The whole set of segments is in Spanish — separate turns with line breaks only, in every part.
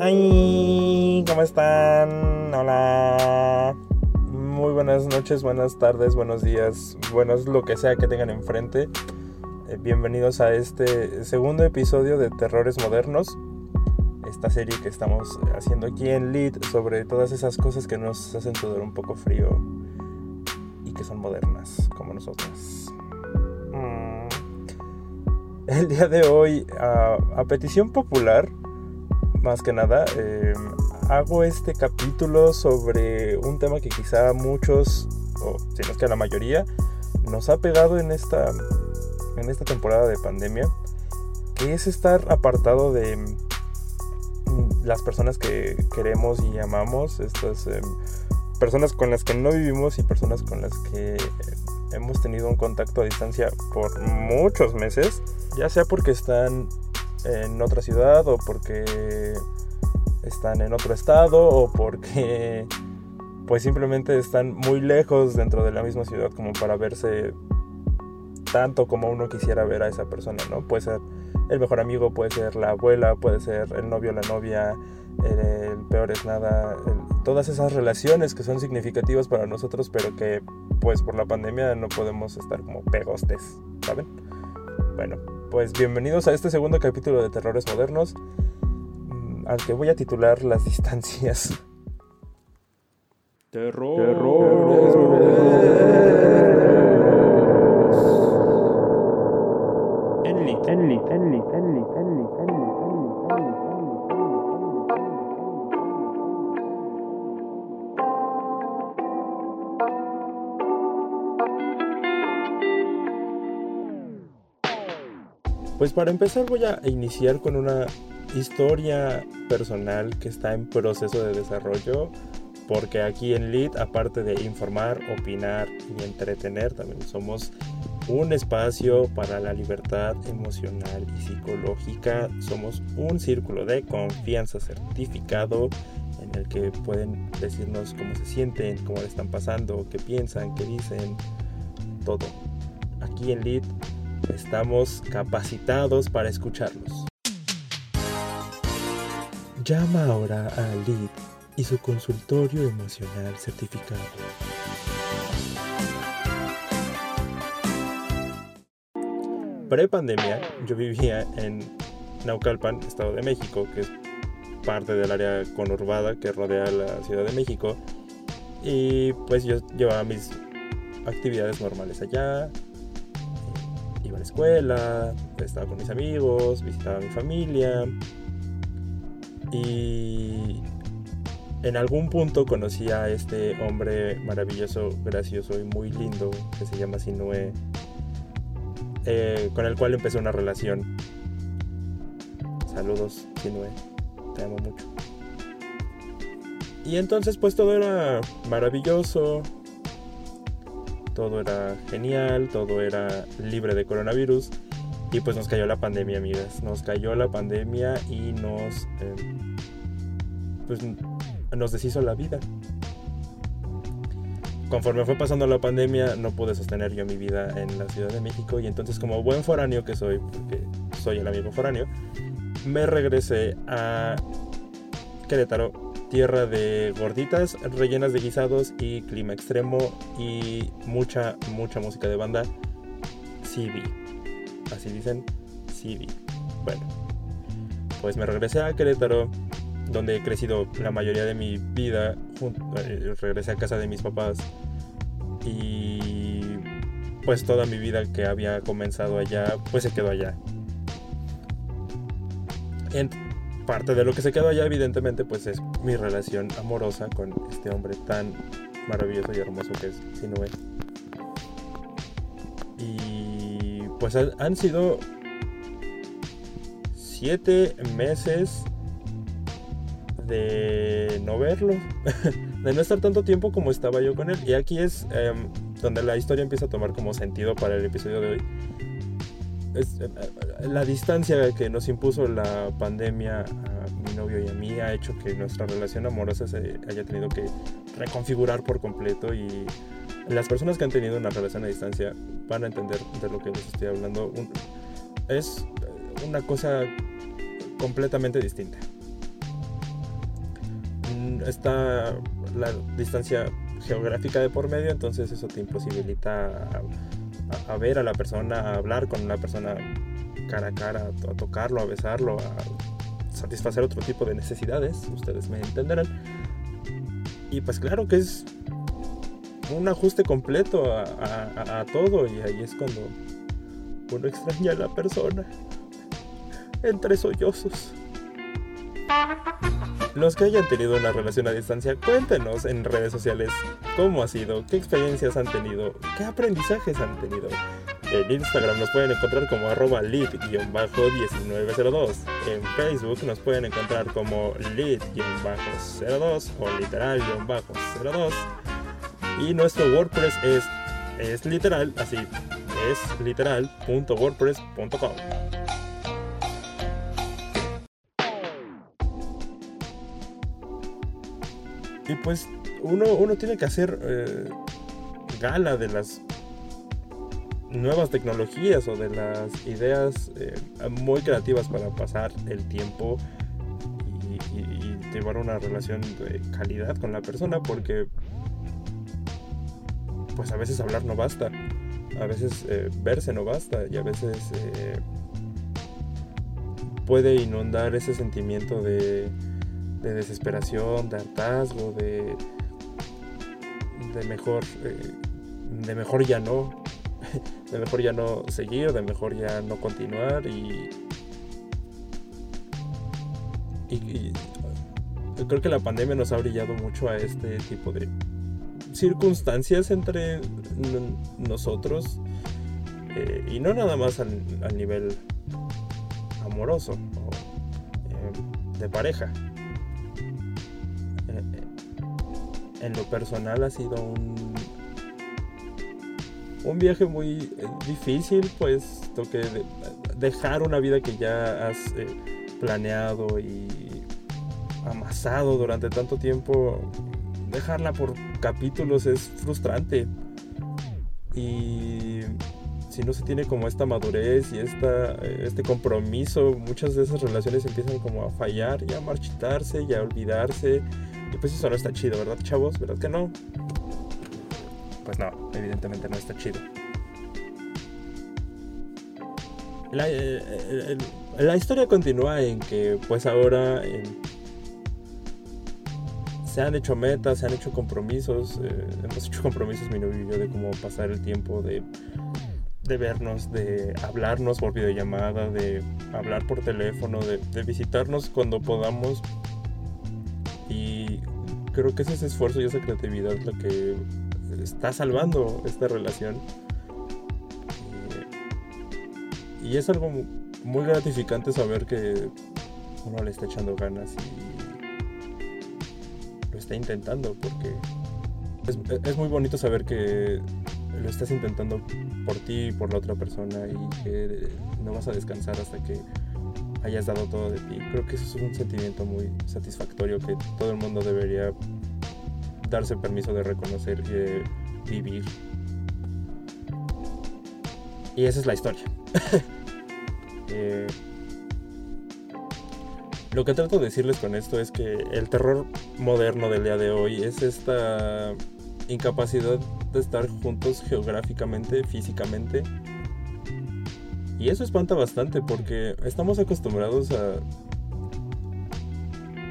Hi, ¿cómo están? Hola. Muy buenas noches, buenas tardes, buenos días, buenos lo que sea que tengan enfrente. Eh, bienvenidos a este segundo episodio de Terrores Modernos. Esta serie que estamos haciendo aquí en Lead sobre todas esas cosas que nos hacen sudar un poco frío y que son modernas, como nosotras. Mm. El día de hoy, a, a petición popular, más que nada, eh, hago este capítulo sobre un tema que quizá muchos, o si no es que a la mayoría, nos ha pegado en esta, en esta temporada de pandemia, que es estar apartado de mm, las personas que queremos y amamos, estas eh, personas con las que no vivimos y personas con las que hemos tenido un contacto a distancia por muchos meses, ya sea porque están en otra ciudad o porque están en otro estado o porque pues simplemente están muy lejos dentro de la misma ciudad como para verse tanto como uno quisiera ver a esa persona, ¿no? Puede ser el mejor amigo, puede ser la abuela, puede ser el novio, la novia, el, peor es nada, todas esas relaciones que son significativas para nosotros, pero que pues por la pandemia no podemos estar como pegostes, ¿saben? Bueno, pues bienvenidos a este segundo capítulo de Terrores Modernos, mm, al que voy a titular Las distancias. Terrores, Pues para empezar voy a iniciar con una historia personal que está en proceso de desarrollo porque aquí en LID, aparte de informar, opinar y entretener, también somos un espacio para la libertad emocional y psicológica. Somos un círculo de confianza certificado en el que pueden decirnos cómo se sienten, cómo le están pasando, qué piensan, qué dicen, todo. Aquí en LID Estamos capacitados para escucharlos. Llama ahora a Lid y su consultorio emocional certificado. Pre-pandemia, yo vivía en Naucalpan, Estado de México, que es parte del área conurbada que rodea la Ciudad de México. Y pues yo llevaba mis actividades normales allá, la escuela, estaba con mis amigos, visitaba a mi familia. Y en algún punto conocí a este hombre maravilloso, gracioso y muy lindo que se llama Sinue, eh, con el cual empecé una relación. Saludos, Sinue, te amo mucho. Y entonces pues todo era maravilloso, todo era genial, todo era libre de coronavirus. Y pues nos cayó la pandemia, amigas. Nos cayó la pandemia y nos. Em, pues nos deshizo la vida. Conforme fue pasando la pandemia, no pude sostener yo mi vida en la Ciudad de México. Y entonces, como buen foráneo que soy, porque soy el amigo foráneo, me regresé a Querétaro tierra de gorditas rellenas de guisados y clima extremo y mucha, mucha música de banda. CD. Así dicen, CD. Bueno, pues me regresé a Querétaro, donde he crecido la mayoría de mi vida. Eh, regresé a casa de mis papás y pues toda mi vida que había comenzado allá, pues se quedó allá parte de lo que se quedó allá, evidentemente, pues es mi relación amorosa con este hombre tan maravilloso y hermoso que es Sinue. Y pues han sido siete meses de no verlo, de no estar tanto tiempo como estaba yo con él. Y aquí es em, donde la historia empieza a tomar como sentido para el episodio de hoy. Es, eh, la distancia que nos impuso la pandemia a mi novio y a mí ha hecho que nuestra relación amorosa se haya tenido que reconfigurar por completo y las personas que han tenido una relación a distancia van a entender de lo que les estoy hablando. es una cosa completamente distinta. está la distancia geográfica de por medio, entonces eso te imposibilita ver a la persona, a hablar con la persona cara a cara, a tocarlo, a besarlo, a satisfacer otro tipo de necesidades, ustedes me entenderán. Y pues claro que es un ajuste completo a, todo y ahí es cuando uno extraña a la persona entre sollozos. Los que hayan tenido una relación a distancia, cuéntenos en redes sociales cómo ha sido, qué experiencias han tenido, qué aprendizajes han tenido. En Instagram nos pueden encontrar como arroba lit-1902. En Facebook nos pueden encontrar como lit-02 o literal-02. Y nuestro WordPress es, es literal, así, es literal.wordpress.com. Y pues uno, uno tiene que hacer eh, gala de las nuevas tecnologías o de las ideas eh, muy creativas para pasar el tiempo y, llevar una relación de calidad con la persona porque pues a veces hablar no basta, a veces eh, verse no basta y a veces puede inundar ese sentimiento de de desesperación, de hartazgo, de, de mejor, eh, de mejor ya no, de mejor ya no seguir, de mejor ya no continuar y, y, creo que la pandemia nos ha brillado mucho a este tipo de circunstancias entre nosotros eh, y no nada más al, nivel amoroso o eh, de pareja en lo personal ha sido un, un viaje muy eh, difícil, pues que dejar una vida que ya has eh, planeado y amasado durante tanto tiempo, dejarla por capítulos es frustrante. Y si no se tiene como esta madurez y esta, este compromiso, muchas de esas relaciones empiezan como a fallar y a marchitarse y a olvidarse pues eso no está chido, ¿verdad, chavos? ¿Verdad que no? Pues no, evidentemente no está chido. La, eh, eh, la historia continúa en que pues ahora se han hecho metas, se han hecho compromisos, eh, hemos hecho compromisos mi novio y yo de cómo pasar el tiempo de, de vernos, de hablarnos por videollamada, de hablar por teléfono, de, visitarnos cuando podamos creo que ese esfuerzo y esa creatividad es lo que está salvando esta relación. Y, es algo muy gratificante saber que uno le está echando ganas y lo está intentando porque es, es muy bonito saber que lo estás intentando por ti y por la otra persona y que no vas a descansar hasta que hayas dado todo de ti. Creo que eso es un sentimiento muy satisfactorio que todo el mundo debería darse permiso de reconocer y de vivir. Y esa es la historia. Eh, lo que trato de decirles con esto es que el terror moderno del día de hoy es esta incapacidad de estar juntos geográficamente, físicamente, y eso espanta bastante porque estamos acostumbrados a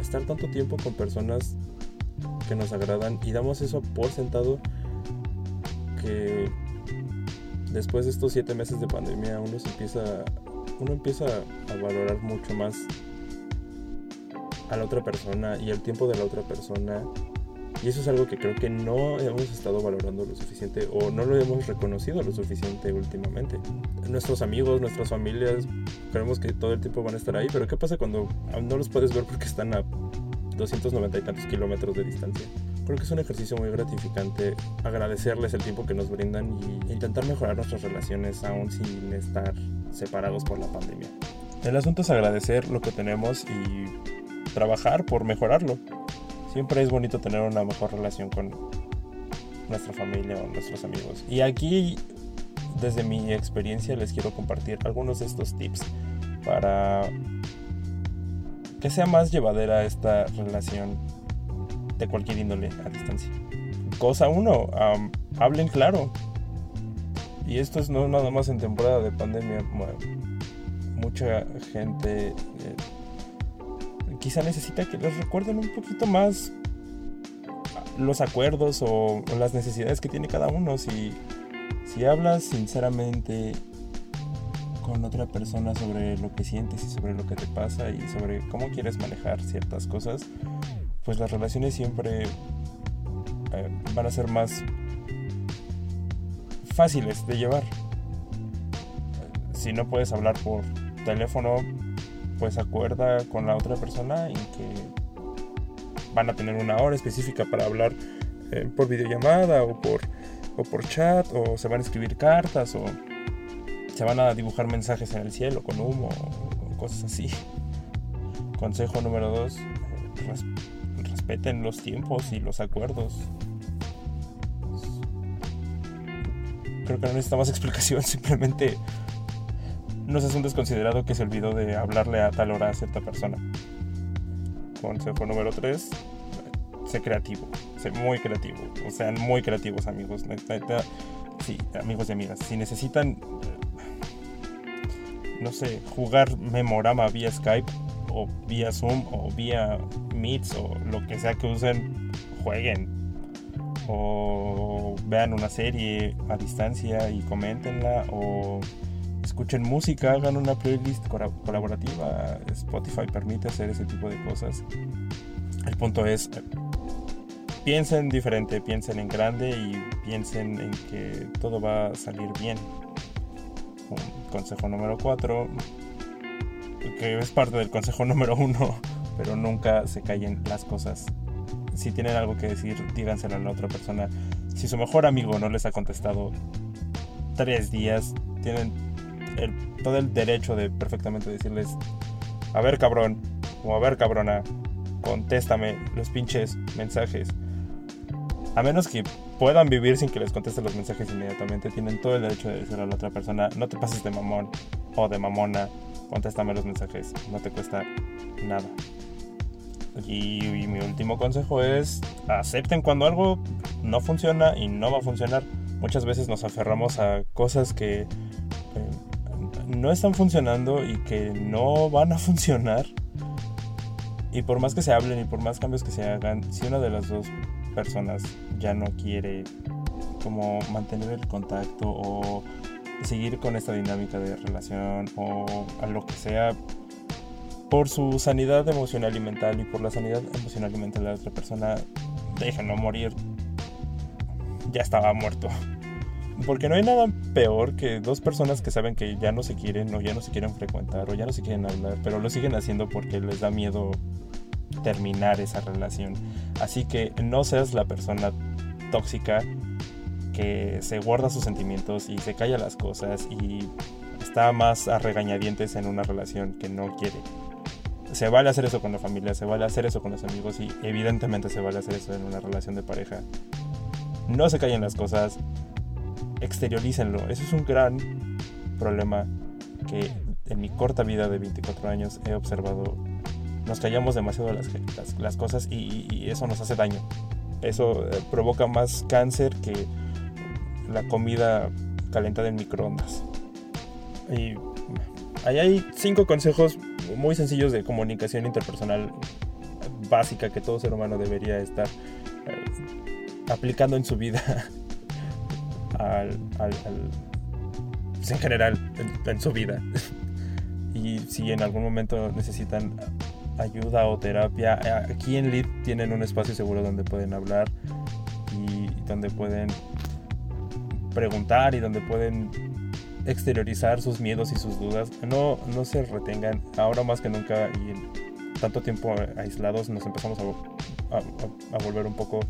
estar tanto tiempo con personas que nos agradan y damos eso por sentado que después de estos siete meses de pandemia uno empieza uno empieza a valorar mucho más a la otra persona y el tiempo de la otra persona y eso es algo que creo que no hemos estado valorando lo suficiente o no lo hemos reconocido lo suficiente últimamente. Nuestros amigos, nuestras familias, creemos que todo el tiempo van a estar ahí, pero ¿qué pasa cuando no los puedes ver porque están a 290 y tantos kilómetros de distancia? Creo que es un ejercicio muy gratificante agradecerles el tiempo que nos brindan y intentar mejorar nuestras relaciones aún sin estar separados por la pandemia. El asunto es agradecer lo que tenemos y trabajar por mejorarlo. Siempre es bonito tener una mejor relación con nuestra familia o nuestros amigos. Y aquí, desde mi experiencia, les quiero compartir algunos de estos tips para que sea más llevadera esta relación de cualquier índole a distancia. Cosa uno, hablen claro. Y esto es no nada más en temporada de pandemia. mucha gente eh, quizá necesita que les recuerden un poquito más los acuerdos o, las necesidades que tiene cada uno. Si, si hablas sinceramente con otra persona sobre lo que sientes y sobre lo que te pasa y sobre cómo quieres manejar ciertas cosas, pues las relaciones siempre eh, van a ser más fáciles de llevar. Si no puedes hablar por teléfono, pues acuerda con la otra persona en que van a tener una hora específica para hablar eh, por videollamada o por, o por chat o se van a escribir cartas o se van a dibujar mensajes en el cielo con humo o cosas así. Consejo número dos, respeten los tiempos y los acuerdos. Creo que no necesita más explicación, simplemente no seas un desconsiderado que se olvidó de hablarle a tal hora a cierta persona. Consejo número 3. Sé creativo. Sé muy creativo. O sean muy creativos, amigos. sí, amigos y amigas. Si necesitan, no sé, jugar Memorama vía Skype o vía Zoom o vía Meets o lo que sea que usen, jueguen. O vean una serie a distancia y coméntenla. O escuchen música, hagan una playlist colaborativa. Spotify permite hacer ese tipo de cosas. El punto es, piensen diferente, piensen en grande y piensen en que todo va a salir bien. consejo número 4, que es parte del consejo número 1, pero nunca se callen las cosas. Si tienen algo que decir, díganselo a la otra persona. Si su mejor amigo no les ha contestado tres días, tienen todo el derecho de perfectamente decirles, a ver cabrón, o a ver cabrona, contéstame los pinches mensajes. A menos que puedan vivir sin que les conteste los mensajes inmediatamente, tienen todo el derecho de decirle a la otra persona, no te pases de mamón o de mamona, contéstame los mensajes, no te cuesta nada. Y, y, mi último consejo es, acepten cuando algo no funciona y no va a funcionar. Muchas veces nos aferramos a cosas que no están funcionando y que no van a funcionar. Y por más que se hablen y por más cambios que se hagan, si una de las dos personas ya no quiere como mantener el contacto o seguir con esta dinámica de relación o a lo que sea por su sanidad emocional y mental y por la sanidad emocional y mental de la otra persona, déjenlo morir. Ya estaba muerto. Porque no hay nada peor que dos personas que saben que ya no se quieren o ya no se quieren frecuentar o ya no se quieren hablar, pero lo siguen haciendo porque les da miedo terminar esa relación. Así que no seas la persona tóxica que se guarda sus sentimientos y se calla las cosas y está más a regañadientes en una relación que no quiere. Se vale hacer eso con la familia, se vale hacer eso con los amigos y evidentemente se vale hacer eso en una relación de pareja. No se callen las cosas, exteriorícenlo. Eso es un gran problema que en mi corta vida de 24 años he observado. Nos callamos demasiado las, cosas y, eso nos hace daño. Eso eh, provoca más cáncer que la comida calentada en microondas. Ahí hay cinco consejos muy sencillos de comunicación interpersonal básica que todo ser humano debería estar eh, aplicando en su vida al, pues, en general en, su vida. y si en algún momento necesitan ayuda o terapia, aquí en LID tienen un espacio seguro donde pueden hablar y donde pueden preguntar y donde pueden exteriorizar sus miedos y sus dudas. No, no se retengan. Ahora más que nunca y en tanto tiempo aislados nos empezamos a, a volver un poco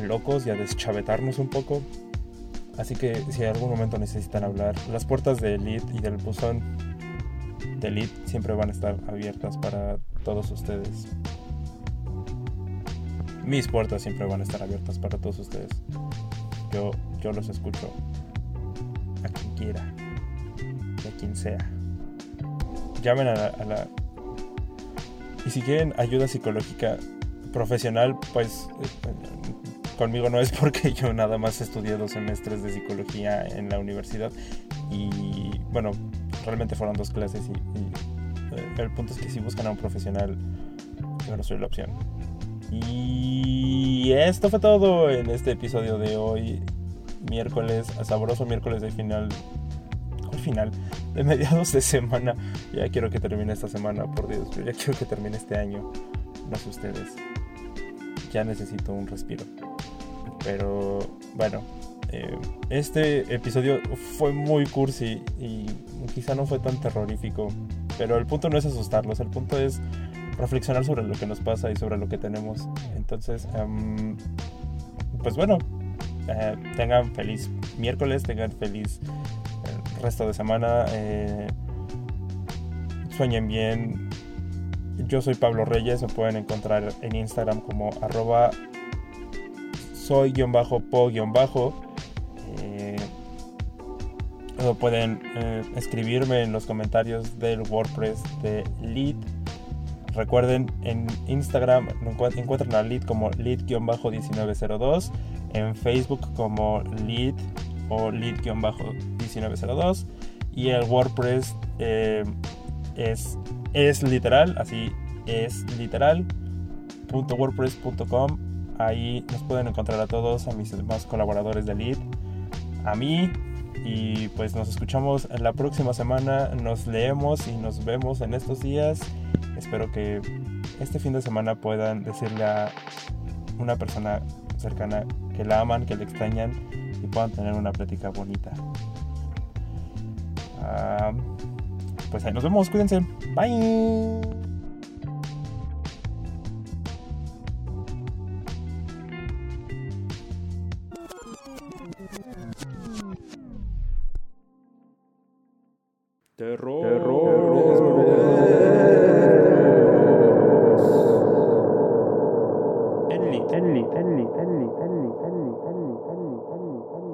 locos y a deschavetarnos un poco. Así que si en algún momento necesitan hablar, las puertas de Elite y del buzón de Elite siempre van a estar abiertas para todos ustedes. Mis puertas siempre van a estar abiertas para todos ustedes. Yo, yo los escucho a quien quiera, a quien sea. Llamen a la, a la... Y si quieren ayuda psicológica, profesional, pues conmigo no es porque yo nada más estudié dos semestres de psicología en la universidad y bueno, realmente fueron dos clases y, eh, el punto es que si buscan a un profesional, yo no soy la opción. Y esto fue todo en este episodio de hoy, miércoles, sabroso miércoles de final, al final, de mediados de semana. Ya quiero que termine esta semana, por Dios, yo ya quiero que termine este año, no sé ustedes. Ya necesito un respiro. Pero bueno, eh, este episodio fue muy cursi y quizá no fue tan terrorífico. Pero el punto no es asustarlos, el punto es reflexionar sobre lo que nos pasa y sobre lo que tenemos. Entonces, em, pues bueno, eh, tengan feliz miércoles, tengan feliz eh, resto de semana. sueñen bien. Yo soy Pablo Reyes, me pueden encontrar en Instagram como arroba soy-po-bajo. Eh, pueden eh, escribirme en los comentarios del WordPress de Lead. Recuerden, en Instagram encuentran a Lead como Lead-1902, en Facebook como Lead o Lead-1902 y el WordPress es, es literal, así es literal. .wordpress.com Ahí nos pueden encontrar a todos, a mis demás colaboradores de Lead, a mí. Y pues nos escuchamos la próxima semana. Nos leemos y nos vemos en estos días. Espero que este fin de semana puedan decirle a una persona cercana que la aman, que le extrañan y puedan tener una plática bonita. Ah, pues ahí nos vemos, cuídense. Bye. قال لي قال لي قال لي قال لي قال لي قال لي قال لي قال لي